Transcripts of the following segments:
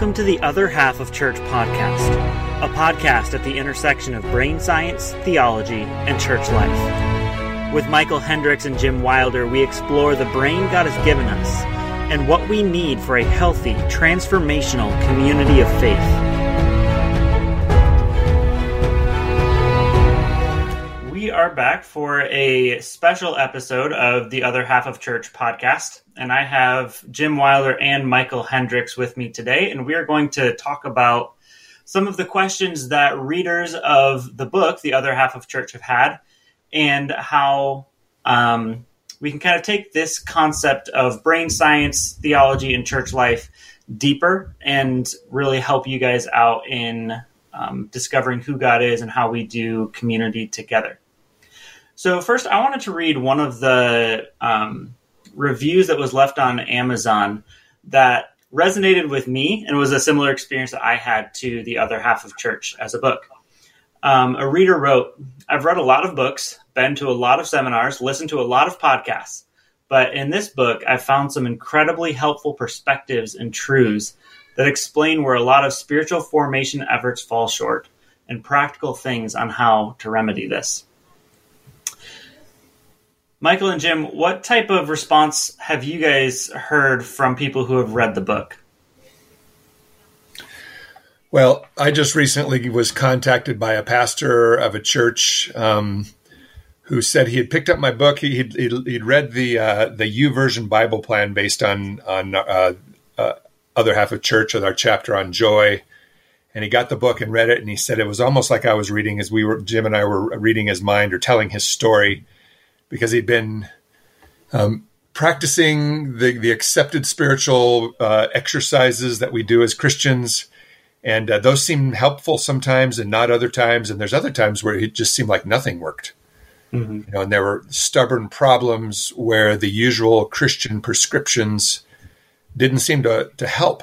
Welcome to the Other Half of Church podcast, a podcast at the intersection of brain science, theology, and church life. With Michel Hendricks and Jim Wilder, we explore the brain God has given us and what we need for a healthy, transformational community of faith. We are back for a special episode of the Other Half of Church podcast and I have Jim Wilder and Michel Hendricks with me today, and we are going to talk about some of the questions that readers of the book, The Other Half of Church, have had, and how um, we can kind of take this concept of brain science, theology, and church life deeper and really help you guys out in um, discovering who God is and how we do community together. So, first, I wanted to read one of the um, reviews that was left on Amazon that resonated with me and was a similar experience that I had to the other half of church as a book. Um, a reader wrote, I've read a lot of books, been to a lot of seminars, listened to a lot of podcasts, but in this book, I found some incredibly helpful perspectives and truths that explain where a lot of spiritual formation efforts fall short and practical things on how to remedy this. Michel and Jim, what type of response have you guys heard from people who have read the book? Well, I just recently was contacted by a pastor of a church um, who said he had picked up my book. He, he'd, he'd read the uh, the YouVersion Bible plan based on on uh, uh, other half of church with our chapter on joy, and he got the book and read it. And he said it was almost like I was reading as we were Jim and I were reading his mind or telling his story because he'd been um, practicing the, the accepted spiritual uh, exercises that we do as Christians. And uh, those seem helpful sometimes and not other times. And there's other times where it just seemed like nothing worked. Mm-hmm. You know, and there were stubborn problems where the usual Christian prescriptions didn't seem to, to help.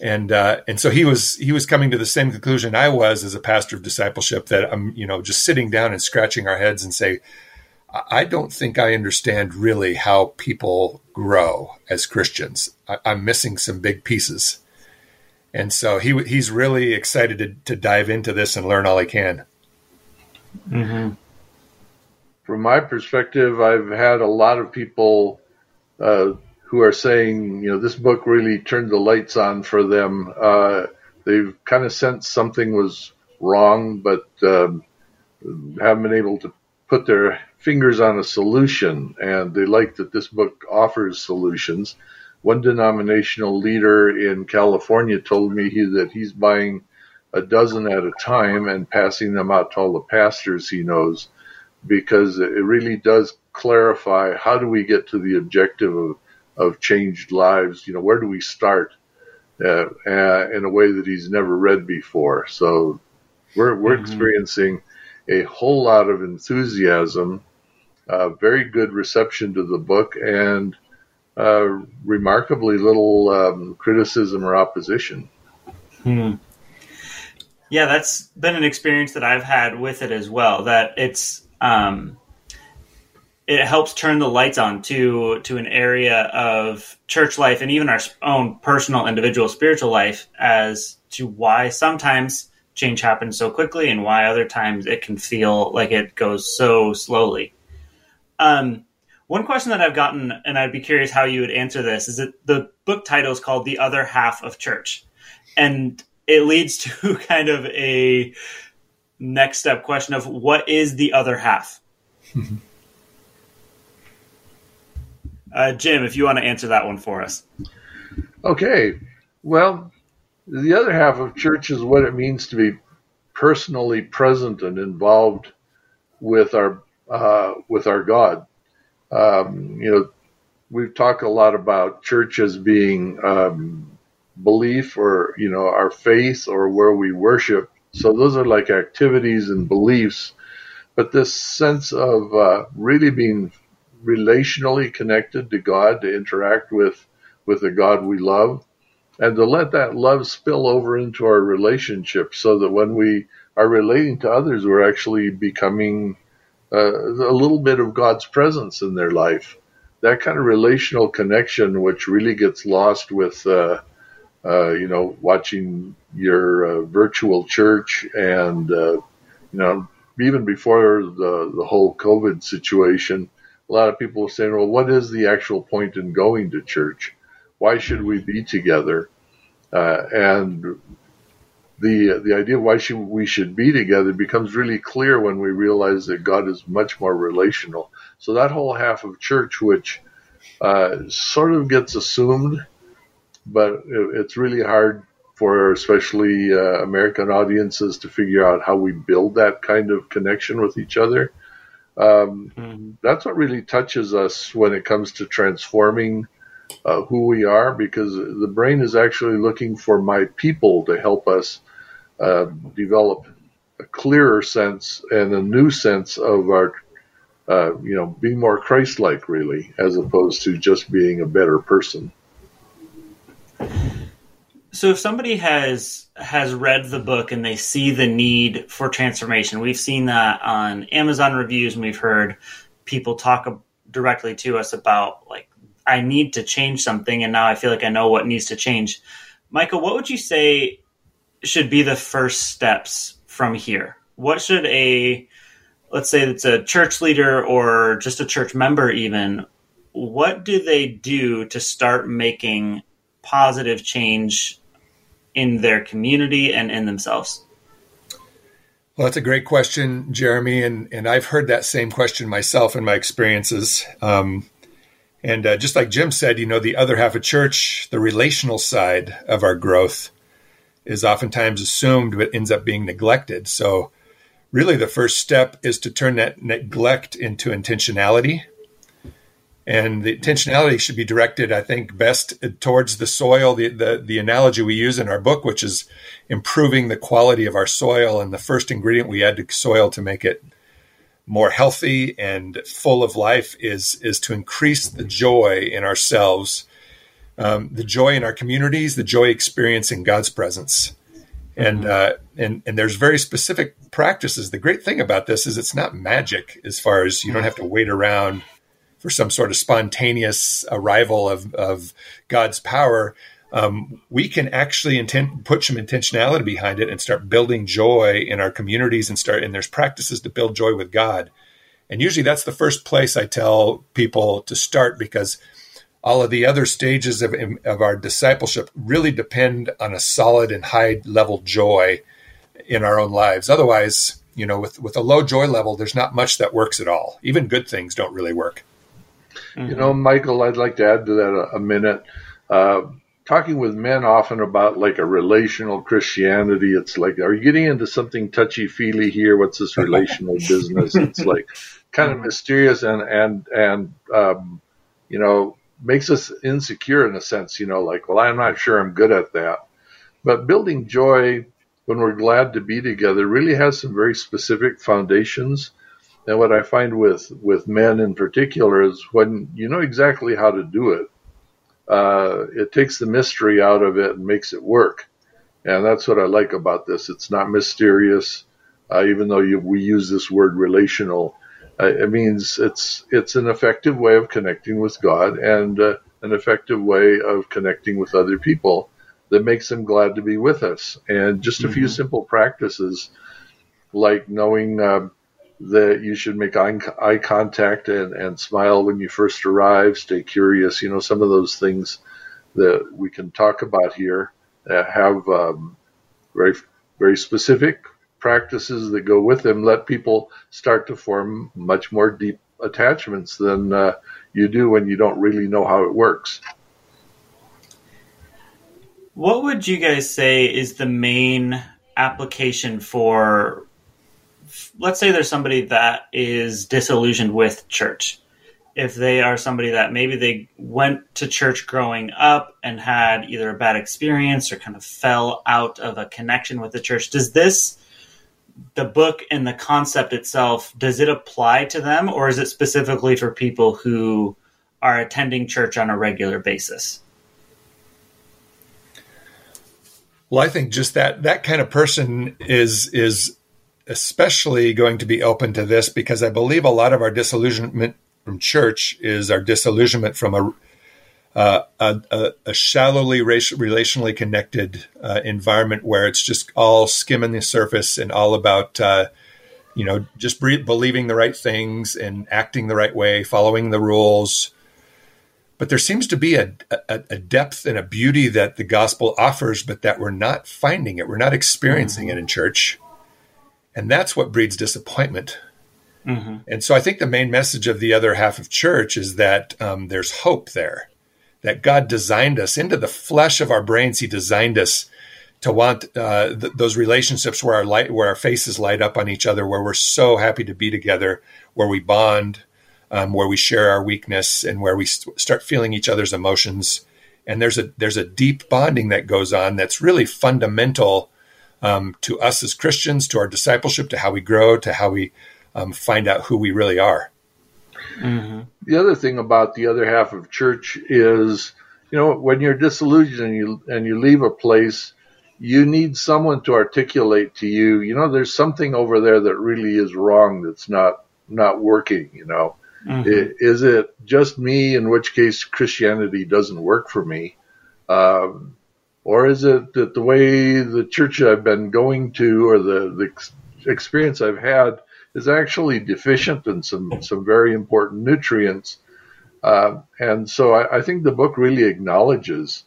And uh, and so he was he was coming to the same conclusion I was as a pastor of discipleship that I'm you know just sitting down and scratching our heads and say I don't think I understand really how people grow as Christians. I, am missing some big pieces. And so he he's really excited to, to dive into this and learn all he can. Mm-hmm. From my perspective, I've had a lot of people uh, who are saying, you know, this book really turned the lights on for them. Uh, they've kind of sensed something was wrong, but um, haven't been able to put their fingers on a solution, and they like that this book offers solutions. One denominational leader in California told me he, that he's buying a dozen at a time and passing them out to all the pastors he knows because it really does clarify how do we get to the objective of, of changed lives? You know, where do we start uh, uh, in a way that he's never read before? So we're, we're mm-hmm. experiencing a whole lot of enthusiasm uh, very good reception to the book and uh, remarkably little um, criticism or opposition. Hmm. Yeah, that's been an experience that I've had with it as well. That it's um, it helps turn the lights on to to an area of church life and even our own personal, individual, spiritual life as to why sometimes change happens so quickly and why other times it can feel like it goes so slowly. Um, one question that I've gotten, and I'd be curious how you would answer this, is that the book title is called "The Other Half of Church," and it leads to kind of a next step question of what is the other half. uh, Jim, if you want to answer that one for us. Okay. Well, the other half of church is what it means to be personally present and involved with our uh, with our God. Um, you know, we've talked a lot about church as being um, belief or you know our faith or where we worship. So those are like activities and beliefs, but this sense of uh, really being relationally connected to God to interact with with the God we love and to let that love spill over into our relationship so that when we are relating to others we're actually becoming uh, a little bit of God's presence in their life. That kind of relational connection, which really gets lost with uh, uh, you know, watching your uh, virtual church and, uh, you know, even before the, the whole COVID situation, a lot of people were saying, well, what is the actual point in going to church? Why should we be together? Uh, and the the idea of why should we should be together becomes really clear when we realize that God is much more relational. So that whole half of church, which uh, sort of gets assumed, but it's really hard for especially uh, American audiences to figure out how we build that kind of connection with each other. Um, mm-hmm. That's what really touches us when it comes to transforming uh, who we are, because the brain is actually looking for my people to help us uh, develop a clearer sense and a new sense of our, uh, you know, being more Christ-like, really, as opposed to just being a better person. So if somebody has has read the book and they see the need for transformation, we've seen that on Amazon reviews and we've heard people talk directly to us about like I need to change something and now I feel like I know what needs to change. Michel, what would you say should be the first steps from here? What should a let's say it's a church leader or just a church member even what do they do to start making positive change in their community and in themselves? Well, that's a great question, Jeremy, and and I've heard that same question myself in my experiences. Um, and uh, just like Jim said, you know, the other half of church, the relational side of our growth, is oftentimes assumed but ends up being neglected. So, really, the first step is to turn that neglect into intentionality and the intentionality should be directed, I think, best towards the soil. The, the, the analogy we use in our book, which is improving the quality of our soil, and the first ingredient we add to soil to make it more healthy and full of life is is to increase the joy in ourselves, um, the joy in our communities, the joy experiencing God's presence. And, mm-hmm. uh, and and there's very specific practices. The great thing about this is it's not magic as far as you don't have to wait around for some sort of spontaneous arrival of, of God's power, um, we can actually intent, put some intentionality behind it and start building joy in our communities and start and there's practices to build joy with God. And usually that's the first place I tell people to start because all of the other stages of, of our discipleship really depend on a solid and high level joy in our own lives. Otherwise, you know, with, with a low joy level, there's not much that works at all. Even good things don't really work. Mm-hmm. You know, Michel, I'd like to add to that a, a minute. Uh, talking with men often about like a relational Christianity, it's like, are you getting into something touchy feely here? What's this relational business? It's like kind of mysterious and and and um, you know makes us insecure in a sense. You know, like, well, I'm not sure I'm good at that. But building joy when we're glad to be together really has some very specific foundations and what I find with, with men in particular is when you know exactly how to do it, uh, it takes the mystery out of it and makes it work. And that's what I like about this. It's not mysterious, uh, even though you, we use this word relational. Uh, it means it's it's an effective way of connecting with God and uh, an effective way of connecting with other people that makes them glad to be with us. And just a mm-hmm. few simple practices, like knowing uh, that you should make eye, contact and, and smile when you first arrive, stay curious, you know, some of those things that we can talk about here uh, have um, very, very specific practices that go with them, let people start to form much more deep attachments than uh, you do when you don't really know how it works. What would you guys say is the main application for let's say there's somebody that is disillusioned with church. If they are somebody that maybe they went to church growing up and had either a bad experience or kind of fell out of a connection with the church, does this, the book and the concept itself, does it apply to them or is it specifically for people who are attending church on a regular basis? Well, I think just that that kind of person is is especially going to be open to this because I believe a lot of our disillusionment from church is our disillusionment from a, uh, a, a, shallowly relationally connected uh, environment where it's just all skimming the surface and all about uh, you know just believing the right things and acting the right way, following the rules. But there seems to be a, a, a depth and a beauty that the gospel offers, but that we're not finding it. We're not experiencing mm-hmm. it in church, and that's what breeds disappointment. Mm-hmm. And so I think the main message of the other half of church is that um, there's hope there that God designed us into the flesh of our brains. He designed us to want uh, th- those relationships where our light, where our faces light up on each other, where we're so happy to be together, where we bond, um, where we share our weakness, and where we st- start feeling each other's emotions. And there's a there's a deep bonding that goes on that's really fundamental um, to us as Christians, to our discipleship, to how we grow, to how we um, find out who we really are. Mm-hmm. The other thing about the other half of church is, you know, when you're disillusioned and you and you leave a place, you need someone to articulate to you, you know, there's something over there that really is wrong that's not not working. You know, mm-hmm. is it just me? In which case, Christianity doesn't work for me. Um, or is it that the way the church I've been going to or the, the experience I've had is actually deficient in some, some very important nutrients. Uh, and so I, I, think the book really acknowledges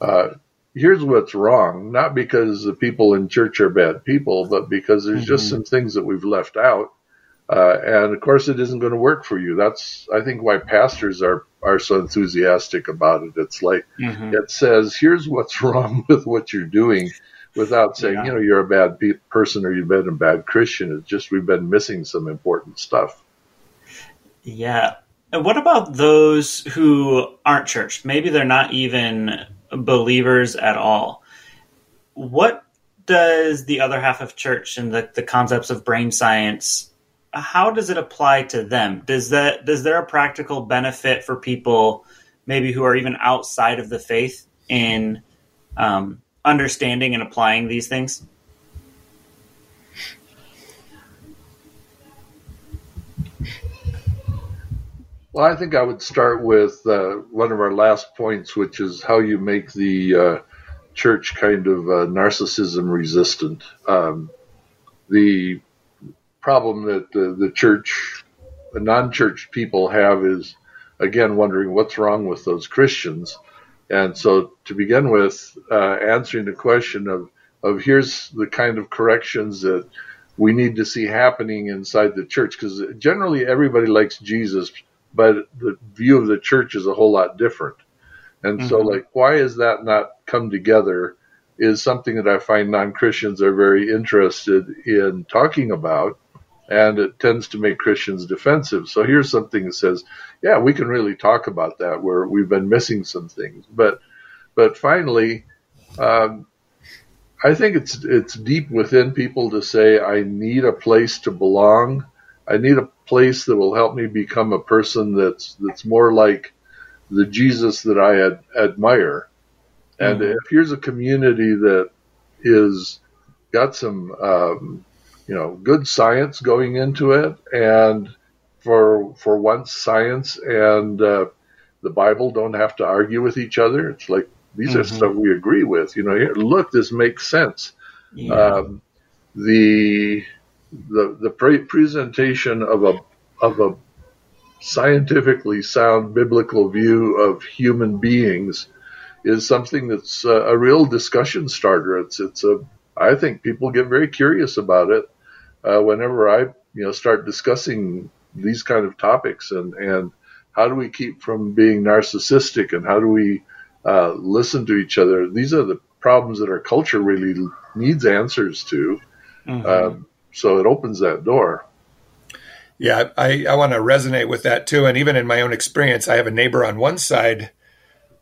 uh, here's what's wrong, not because the people in church are bad people, but because there's mm-hmm. just some things that we've left out. Uh, and of course, it isn't going to work for you. That's, I think, why pastors are, are so enthusiastic about it. It's like mm-hmm. it says, here's what's wrong with what you're doing without saying, yeah. you know, you're a bad pe- person or you've been a bad Christian. It's just we've been missing some important stuff. Yeah. And what about those who aren't church? Maybe they're not even believers at all. What does the other half of church and the, the concepts of brain science how does it apply to them does that does there a practical benefit for people maybe who are even outside of the faith in um, understanding and applying these things? Well, I think I would start with uh, one of our last points, which is how you make the uh, church kind of uh, narcissism resistant. Um, the problem that the, the church, the non church people have is, again, wondering what's wrong with those Christians and so, to begin with, uh, answering the question of of here's the kind of corrections that we need to see happening inside the church, because generally everybody likes Jesus, but the view of the church is a whole lot different. And mm-hmm. so, like, why is that not come together? Is something that I find non Christians are very interested in talking about and it tends to make Christians defensive. So here's something that says, yeah, we can really talk about that where we've been missing some things. But but finally, um, I think it's it's deep within people to say, I need a place to belong. I need a place that will help me become a person that's that's more like the Jesus that I ad, admire. And mm-hmm. if here's a community that is got some um, you know good science going into it, and for for once science and uh, the Bible don't have to argue with each other. It's like these mm-hmm. are stuff we agree with. You know, here, look, this makes sense. Yeah. Um, the the the pre- presentation of a of a scientifically sound biblical view of human beings is something that's a, a real discussion starter. It's it's a I think people get very curious about it uh, whenever I you know start discussing these kind of topics and and how do we keep from being narcissistic and how do we uh, listen to each other. These are the problems that our culture really needs answers to. Mm-hmm. Um, so it opens that door. Yeah, I, I want to resonate with that too. And even in my own experience, I have a neighbor on one side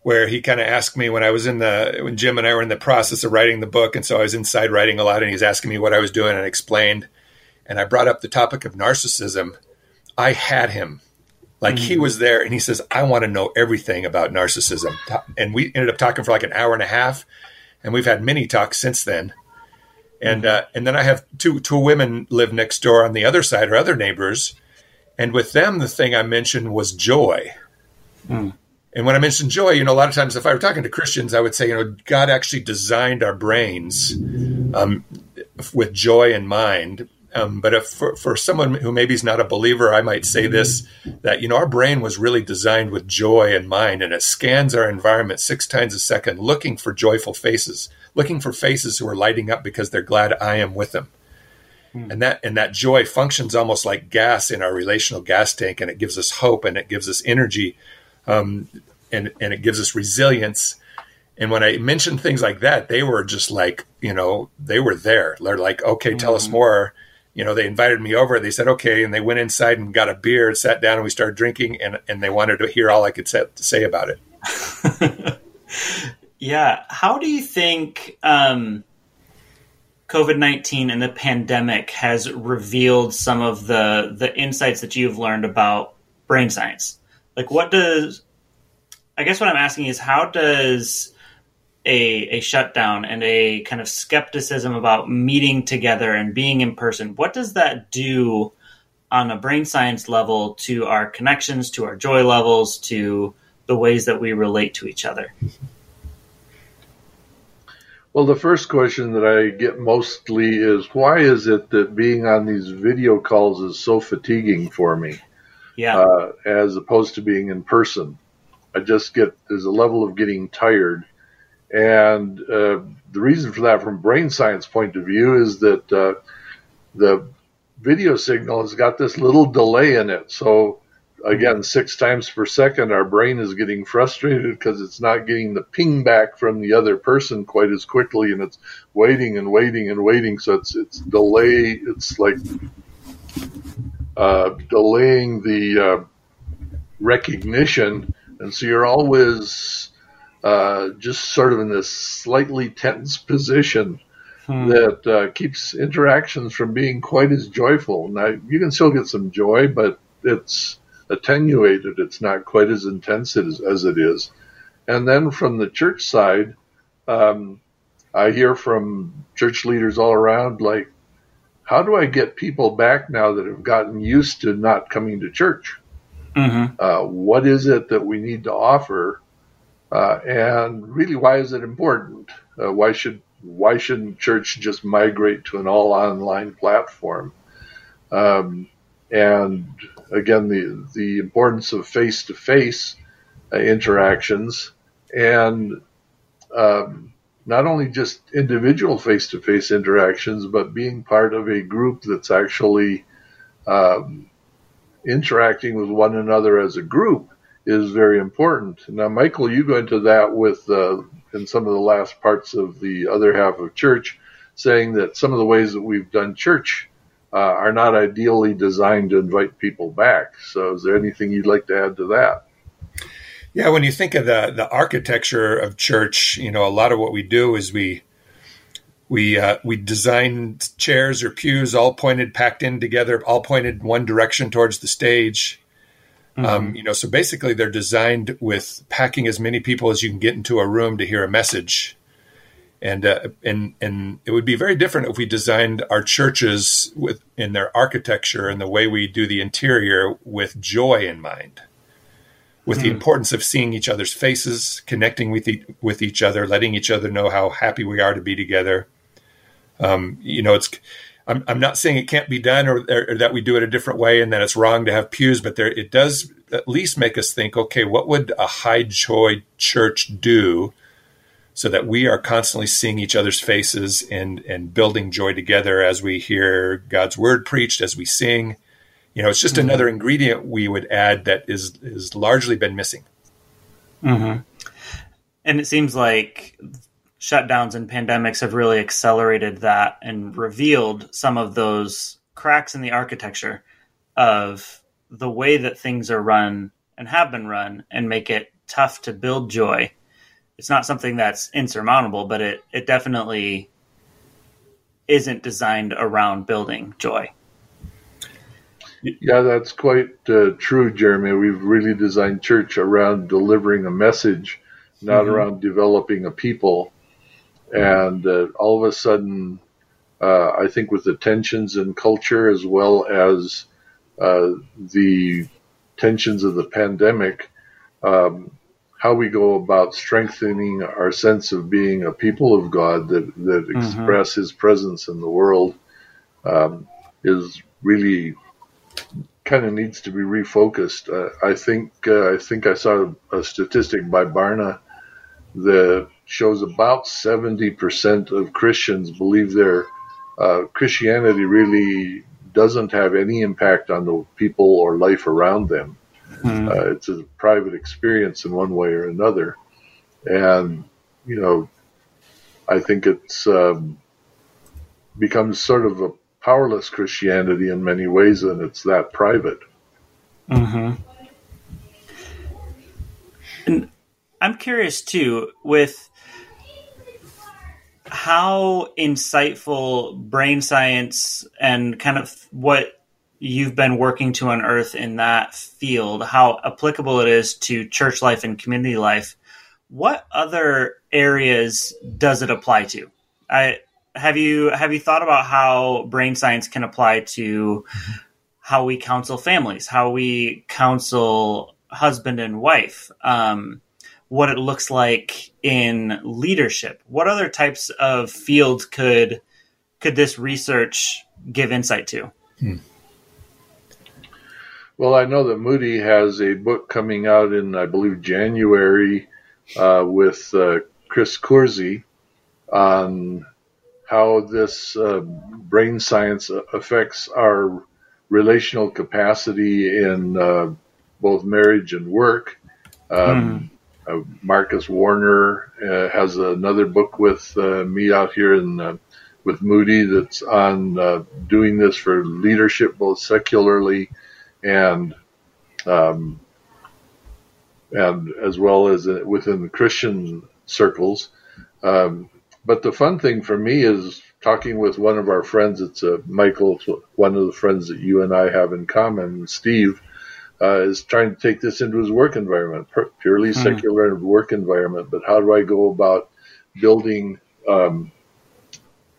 where he kind of asked me when I was in the when Jim and I were in the process of writing the book, and so I was inside writing a lot, and he's asking me what I was doing, and I explained, and I brought up the topic of narcissism. I had him, like mm-hmm. he was there, and he says, "I want to know everything about narcissism," and we ended up talking for like an hour and a half, and we've had many talks since then. And mm-hmm. uh, and then I have two two women live next door on the other side, or other neighbors, and with them the thing I mentioned was joy. Mm and when I mention joy, you know, a lot of times if I were talking to Christians, I would say, you know, God actually designed our brains um, with joy in mind. Um, but if for, for someone who maybe is not a believer, I might say this that, you know, our brain was really designed with joy in mind and it scans our environment six times a second looking for joyful faces, looking for faces who are lighting up because they're glad I am with them. Hmm. And that and that joy functions almost like gas in our relational gas tank, and it gives us hope and it gives us energy um, and and it gives us resilience. And when I mentioned things like that, they were just like, you know, they were there. They're like, okay, tell mm-hmm. us more. You know, they invited me over. They said, okay, and they went inside and got a beer and sat down and we started drinking, and and they wanted to hear all I could say, to say about it. yeah, how do you think? Um, COVID nineteen and the pandemic has revealed some of the the insights that you've learned about brain science. Like, what does I guess what I'm asking is how does a a shutdown and a kind of skepticism about meeting together and being in person, what does that do on a brain science level to our connections, to our joy levels, to the ways that we relate to each other? Well, the first question that I get mostly is why is it that being on these video calls is so fatiguing for me? Yeah. Uh, as opposed to being in person. I just get, there's a level of getting tired. And uh, the reason for that, from brain science point of view, is that uh, the video signal has got this little delay in it. So again, six times per second, our brain is getting frustrated because it's not getting the ping back from the other person quite as quickly, and it's waiting and waiting and waiting. So it's it's delay. It's like uh, delaying the uh, recognition, and so you're always uh, just sort of in this slightly tense position. Hmm. That uh, keeps interactions from being quite as joyful. Now you can still get some joy, but it's attenuated. It's not quite as intense as, as it is. And then from the church side, um, I hear from church leaders all around, like, how do I get people back now that have gotten used to not coming to church? Mm-hmm. Uh, what is it that we need to offer? Uh, and really, why is it important? Uh, why should why shouldn't church just migrate to an all online platform? Um, and again, the, the importance of face to face interactions and um, not only just individual face to face interactions, but being part of a group that's actually um, interacting with one another as a group is very important. Now, Michel, you go into that with uh, in some of the last parts of the other half of church, saying that some of the ways that we've done church uh, are not ideally designed to invite people back. So, is there anything you'd like to add to that? Yeah, when you think of the the architecture of church, you know, a lot of what we do is we we uh, we design chairs or pews all pointed, packed in together, all pointed one direction towards the stage. Mm-hmm. Um, you know, so basically, they're designed with packing as many people as you can get into a room to hear a message and uh, and and it would be very different if we designed our churches with in their architecture and the way we do the interior with joy in mind with mm-hmm. the hmm. importance of seeing each other's faces connecting with e- with each other letting each other know how happy we are to be together um, you know it's I'm, I'm not saying it can't be done or, or, that we do it a different way and that it's wrong to have pews but there it does at least make us think okay what would a high joy church do so that we are constantly seeing each other's faces and and building joy together as we hear God's word preached, as we sing. You know, it's just mm-hmm. another ingredient we would add that is is largely been missing. Mm-hmm. And it seems like shutdowns and pandemics have really accelerated that and revealed some of those cracks in the architecture of the way that things are run and have been run and make it tough to build joy it's not something that's insurmountable, but it it definitely isn't designed around building joy. Yeah, that's quite uh, true, Jeremy. We've really designed church around delivering a message, not mm-hmm. around developing a people. And uh, all of a sudden, uh, I think with the tensions in culture as well as uh, the tensions of the pandemic, um, how we go about strengthening our sense of being a people of God that that mm-hmm. express His presence in the world um, is really kind of needs to be refocused. Uh, I think uh, I think I saw a statistic by Barna that shows about seventy percent of Christians believe their uh, Christianity really doesn't have any impact on the people or life around them. Mm. it's a private experience in one way or another, and you know, I think it's um, becomes sort of a powerless Christianity in many ways, and it's that private. hmm And I'm curious too with how insightful brain science and kind of what you've been working to unearth in that field, how applicable it is to church life and community life. What other areas does it apply to? I have you have you thought about how brain science can apply to how we counsel families, how we counsel husband and wife, um, what it looks like in leadership? What other types of fields could could this research give insight to? Hmm. Well, I know that Moody has a book coming out in, I believe, January uh, with uh, Chris Coursey on how this uh, brain science affects our relational capacity in uh, both marriage and work. Um, mm. Marcus Warner uh, has another book with uh, me out here in with Moody that's on doing this for leadership, both secularly and um, and as well as within the Christian circles. Um, but the fun thing for me is talking with one of our friends. It's uh, Michel, one of the friends that you and I have in common, Steve. Uh, is trying to take this into his work environment, purely mm. secular work environment. But how do I go about building um,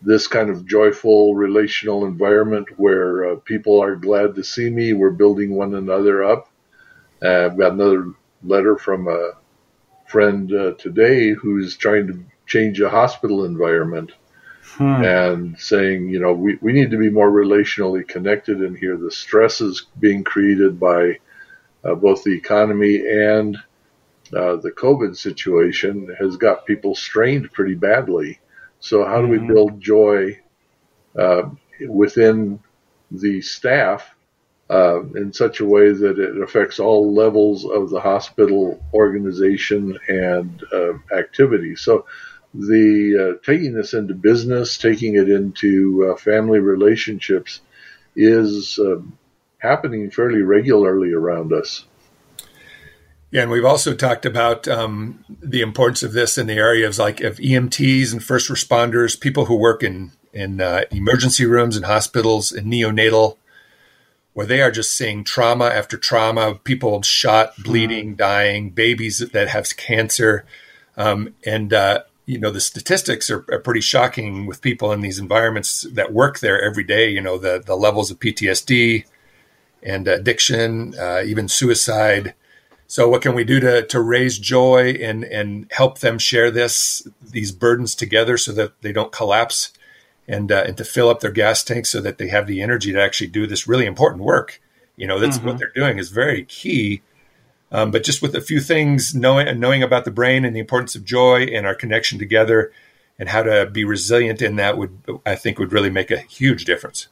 this kind of joyful relational environment where uh, people are glad to see me? We're building one another up. Uh, I've got another letter from a friend uh, today who's trying to change a hospital environment hmm. and saying, you know, we, we need to be more relationally connected in here. The stresses being created by uh, both the economy and uh, the COVID situation has got people strained pretty badly. So, how do we hmm. build joy uh, within the staff uh, in such a way that it affects all levels of the hospital organization and uh, activity? So, the uh, taking this into business, taking it into uh, family relationships, is um, happening fairly regularly around us. Yeah, and we've also talked about um, the importance of this in the areas like of EMTs and first responders, people who work in in uh, emergency rooms and hospitals and neonatal, where they are just seeing trauma after trauma, people shot, bleeding, mm-hmm. dying, babies that have cancer, um, and uh, you know the statistics are, are, pretty shocking with people in these environments that work there every day. You know the the levels of PTSD and addiction, uh, even suicide. So, what can we do to to raise joy and and help them share this these burdens together so that they don't collapse, and uh, and to fill up their gas tanks so that they have the energy to actually do this really important work. You know, that's mm-hmm. what they're doing is very key um, but just with a few things, knowing knowing about the brain and the importance of joy and our connection together, and how to be resilient in that would I think would really make a huge difference.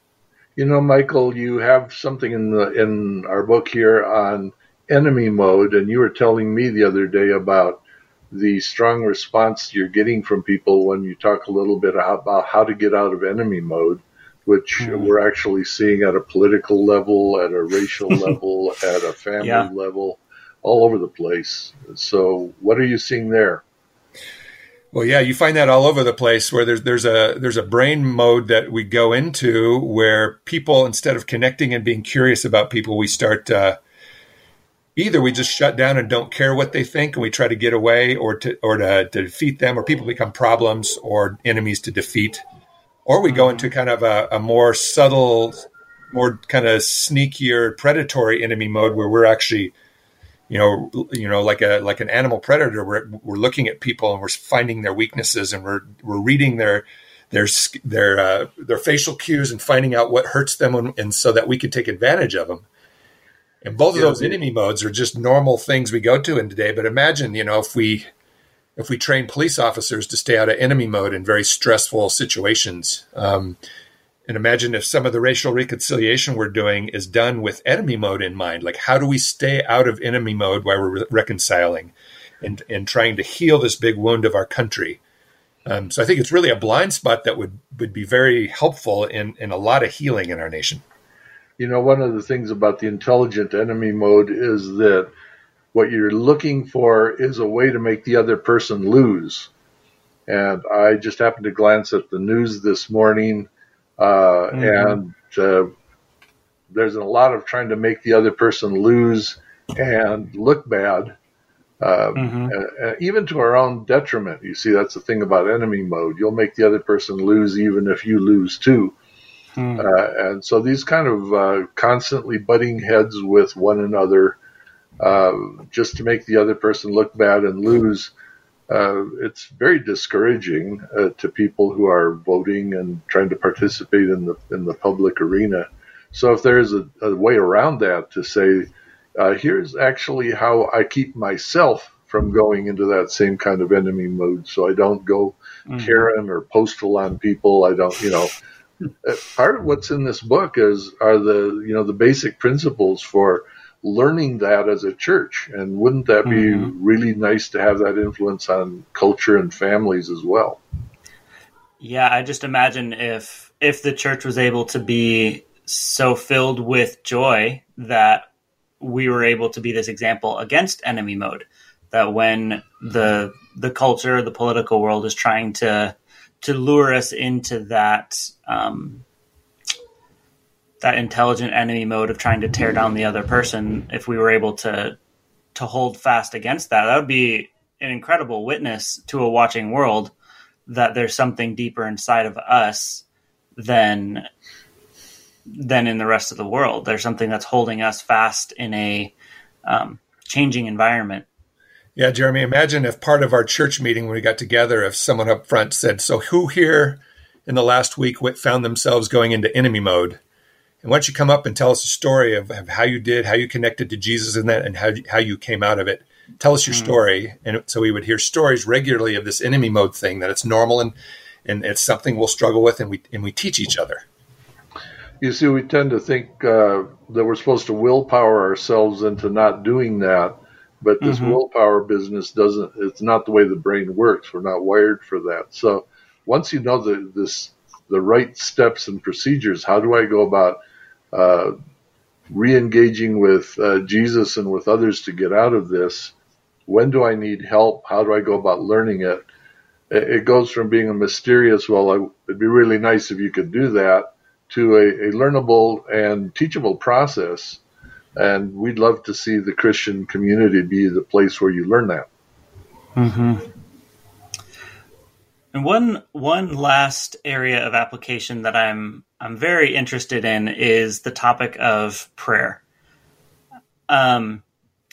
You know, Michel, you have something in the in our book here on enemy mode, and you were telling me the other day about the strong response you're getting from people when you talk a little bit about how to get out of enemy mode, which mm. we're actually seeing at a political level, at a racial level, at a family yeah. level all over the place. So, what are you seeing there? Well, yeah, you find that all over the place where there's there's a there's a brain mode that we go into where people instead of connecting and being curious about people, we start uh, either we just shut down and don't care what they think and we try to get away or to or to, to defeat them or people become problems or enemies to defeat or we go into mm-hmm. kind of a, a more subtle more kind of sneakier predatory enemy mode where we're actually you know, you know, like a like an animal predator. We're we're looking at people and we're finding their weaknesses and we're we're reading their their their uh, their facial cues and finding out what hurts them and, and, so that we can take advantage of them. And both of those enemy modes are just normal things we go to in today. But imagine, you know, if we if we train police officers to stay out of enemy mode in very stressful situations. Um, and imagine if some of the racial reconciliation we're doing is done with enemy mode in mind. Like, how do we stay out of enemy mode while we're re- reconciling and, and trying to heal this big wound of our country? Um, so I think it's really a blind spot that would, would be very helpful in, in a lot of healing in our nation. You know, one of the things about the intelligent enemy mode is that what you're looking for is a way to make the other person lose. And I just happened to glance at the news this morning mm-hmm. and uh, there's a lot of trying to make the other person lose and look bad, uh, mm-hmm. uh, even to our own detriment. You see, that's the thing about enemy mode. You'll make the other person lose even if you lose too. Mm. and so these kind of uh, constantly butting heads with one another just to make the other person look bad and lose uh, it's very discouraging uh, to people who are voting and trying to participate in the in the public arena. So if there's a, a way around that to say, uh, here's actually how I keep myself from going into that same kind of enemy mode, so I don't go mm-hmm. Karen or postal on people. I don't, you know. Uh, part of what's in this book is are the you know the basic principles for learning that as a church. And wouldn't that be mm-hmm. really nice to have that influence on culture and families as well? Yeah, I just imagine if if the church was able to be so filled with joy that we were able to be this example against enemy mode that when the the culture the political world is trying to to lure us into that um, that intelligent enemy mode of trying to tear down the other person if we were able to to hold fast against that that would be an incredible witness to a watching world that there's something deeper inside of us than than in the rest of the world. There's something that's holding us fast in a um, changing environment. Yeah jeremy imagine if part of our church meeting when we got together if someone up front said so who here in the last week found themselves going into enemy mode and why don't you come up and tell us a story of, of how you did, how you connected to Jesus in that, and how, how you came out of it? Tell us your mm-hmm. story. And so we would hear stories regularly of this enemy mode thing, that it's normal and, and it's something we'll struggle with, and we, and we teach each other. You see, we tend to think uh, that we're supposed to willpower ourselves into not doing that. But this mm-hmm. willpower business doesn't, it's not the way the brain works. We're not wired for that. So once you know the, this, the right steps and procedures, how do I go about uh, re-engaging with uh, Jesus and with others to get out of this. When do I need help? How do I go about learning it? It goes from being a mysterious, well, it'd be really nice if you could do that, to a, a learnable and teachable process. And we'd love to see the Christian community be the place where you learn that. Mm-hmm. And one one last area of application that I'm I'm very interested in is the topic of prayer. Um,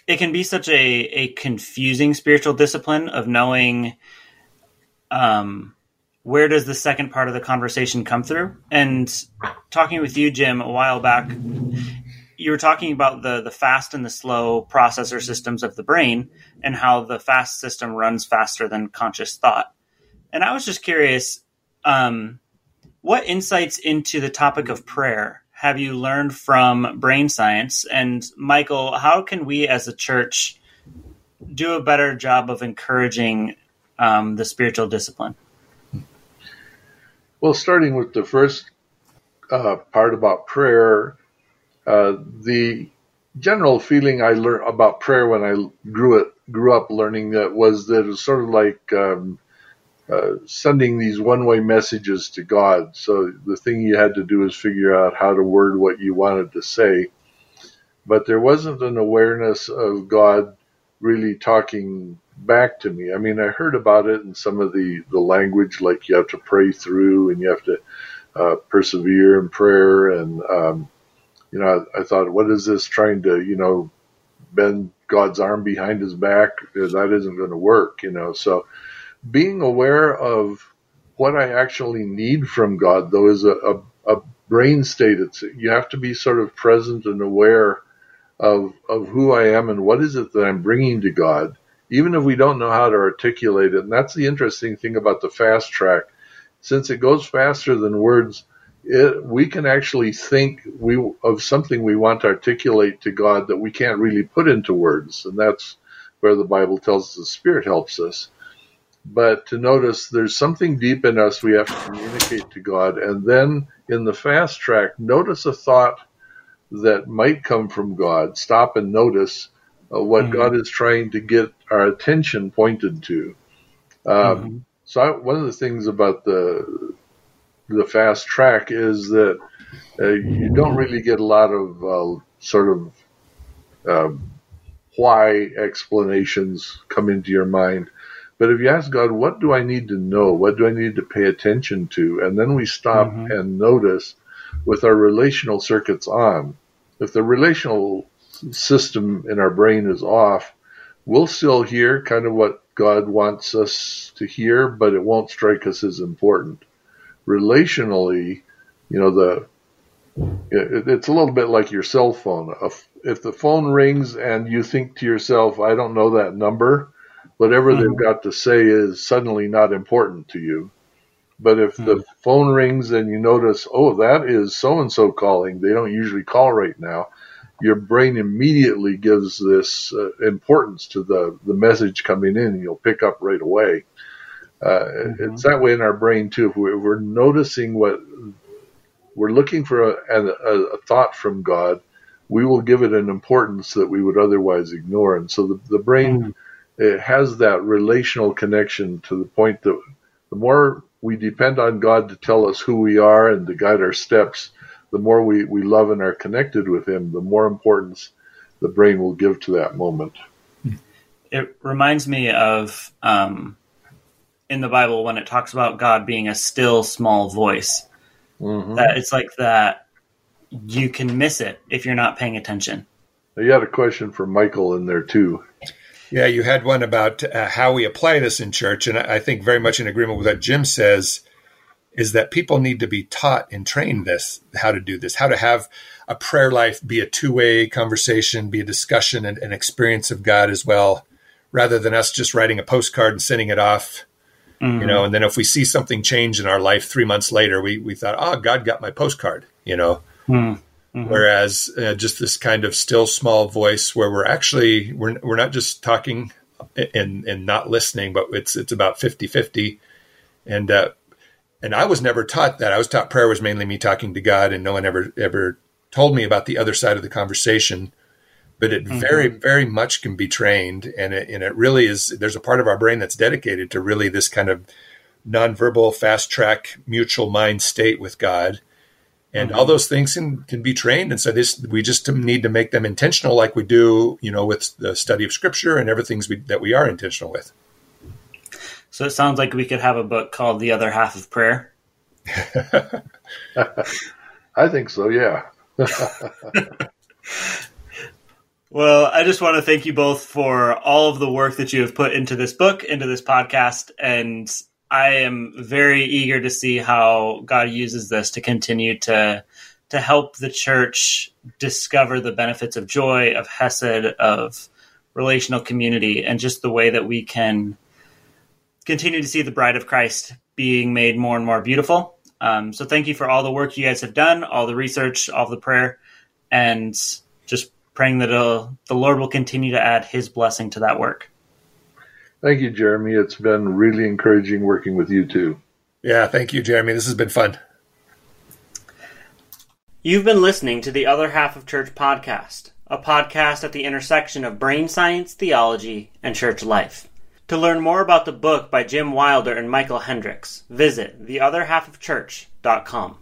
it can be such a a confusing spiritual discipline of knowing um, where does the second part of the conversation come through. And talking with you, Jim, a while back, you were talking about the the fast and the slow processor systems of the brain and how the fast system runs faster than conscious thought and I was just curious, um, what insights into the topic of prayer have you learned from brain science? And Michel, how can we as a church do a better job of encouraging um, the spiritual discipline? Well, starting with the first uh, part about prayer, uh, the general feeling I learned about prayer when I grew it grew up learning that was that it was sort of like um, uh, sending these one-way messages to God. So the thing you had to do is figure out how to word what you wanted to say. But there wasn't an awareness of God really talking back to me. I mean, I heard about it in some of the, the language, like you have to pray through and you have to uh, persevere in prayer. And, um, you know, I, I thought, what is this trying to, you know, bend God's arm behind his back. That isn't going to work, you know. So being aware of what I actually need from God, though, is a, a, a brain state. It's you have to be sort of present and aware of of who I am and what is it that I'm bringing to God, even if we don't know how to articulate it. And that's the interesting thing about the fast track, since it goes faster than words. It, we can actually think we of something we want to articulate to God that we can't really put into words, and that's where the Bible tells us the Spirit helps us but to notice there's something deep in us we have to communicate to God. And then in the fast track, notice a thought that might come from God. Stop and notice uh, what mm-hmm. God is trying to get our attention pointed to. Um, mm-hmm. So I, one of the things about the the fast track is that uh, you don't really get a lot of uh, sort of um, why explanations come into your mind but if you ask God, what do I need to know? What do I need to pay attention to? And then we stop mm-hmm. and notice with our relational circuits on. If the relational system in our brain is off, we'll still hear kind of what God wants us to hear, but it won't strike us as important. Relationally, you know, the it's a little bit like your cell phone. If the phone rings and you think to yourself, I don't know that number, whatever mm-hmm. they've got to say is suddenly not important to you. But if mm-hmm. the phone rings and you notice, oh, that is so and so calling, they don't usually call right now, your brain immediately gives this uh, importance to the, the message coming in and you'll pick up right away. Uh, mm-hmm. It's that way in our brain too. If we're, we're noticing what we're looking for a, a, a, thought from God, we will give it an importance that we would otherwise ignore. And so the, the brain mm it has that relational connection to the point that the more we depend on God to tell us who we are and to guide our steps, the more we, we love and are connected with Him, the more importance the brain will give to that moment. It reminds me of um, in the Bible when it talks about God being a still small voice. Mm-hmm. That it's like that you can miss it if you're not paying attention. You had a question for Michel in there too. Yeah, you had one about uh, how we apply this in church, and I think very much in agreement with what Jim says is that people need to be taught and trained this how to do this, how to have a prayer life be a two way conversation, be a discussion and an experience of God as well, rather than us just writing a postcard and sending it off. Mm-hmm. You know, and then if we see something change in our life three months later, we we thought, oh, God got my postcard. You know, mm. Mm-hmm. Whereas uh, just this kind of still small voice where we're actually we're we're not just talking and and not listening, but it's it's about 50-50. And uh, and I was never taught that. I was taught prayer was mainly me talking to God, and no one ever ever told me about the other side of the conversation. But it mm-hmm. very very much can be trained, and it and it really is. There's a part of our brain that's dedicated to really this kind of nonverbal fast track mutual mind state with God and mm-hmm. all those things can, can be trained. And so this we just need to make them intentional like we do you know with the study of scripture and everything that we are intentional with. So it sounds like we could have a book called the other half of prayer. I think so yeah. Well i just want to thank you both for all of the work that you have put into this book into this podcast and I am very eager to see how God uses this to continue to to help the church discover the benefits of joy, of hesed, of relational community, and just the way that we can continue to see the bride of Christ being made more and more beautiful. Um, so thank you for all the work you guys have done, all the research, all the prayer, and just praying that the Lord will continue to add His blessing to that work. Thank you, Jeremy. It's been really encouraging working with you too. Yeah, thank you, Jeremy. This has been fun. You've been listening to the Other Half of Church podcast, a podcast at the intersection of brain science, theology, and church life. To learn more about the book by Jim Wilder and Michel Hendricks, visit theotherhalfofchurch.com.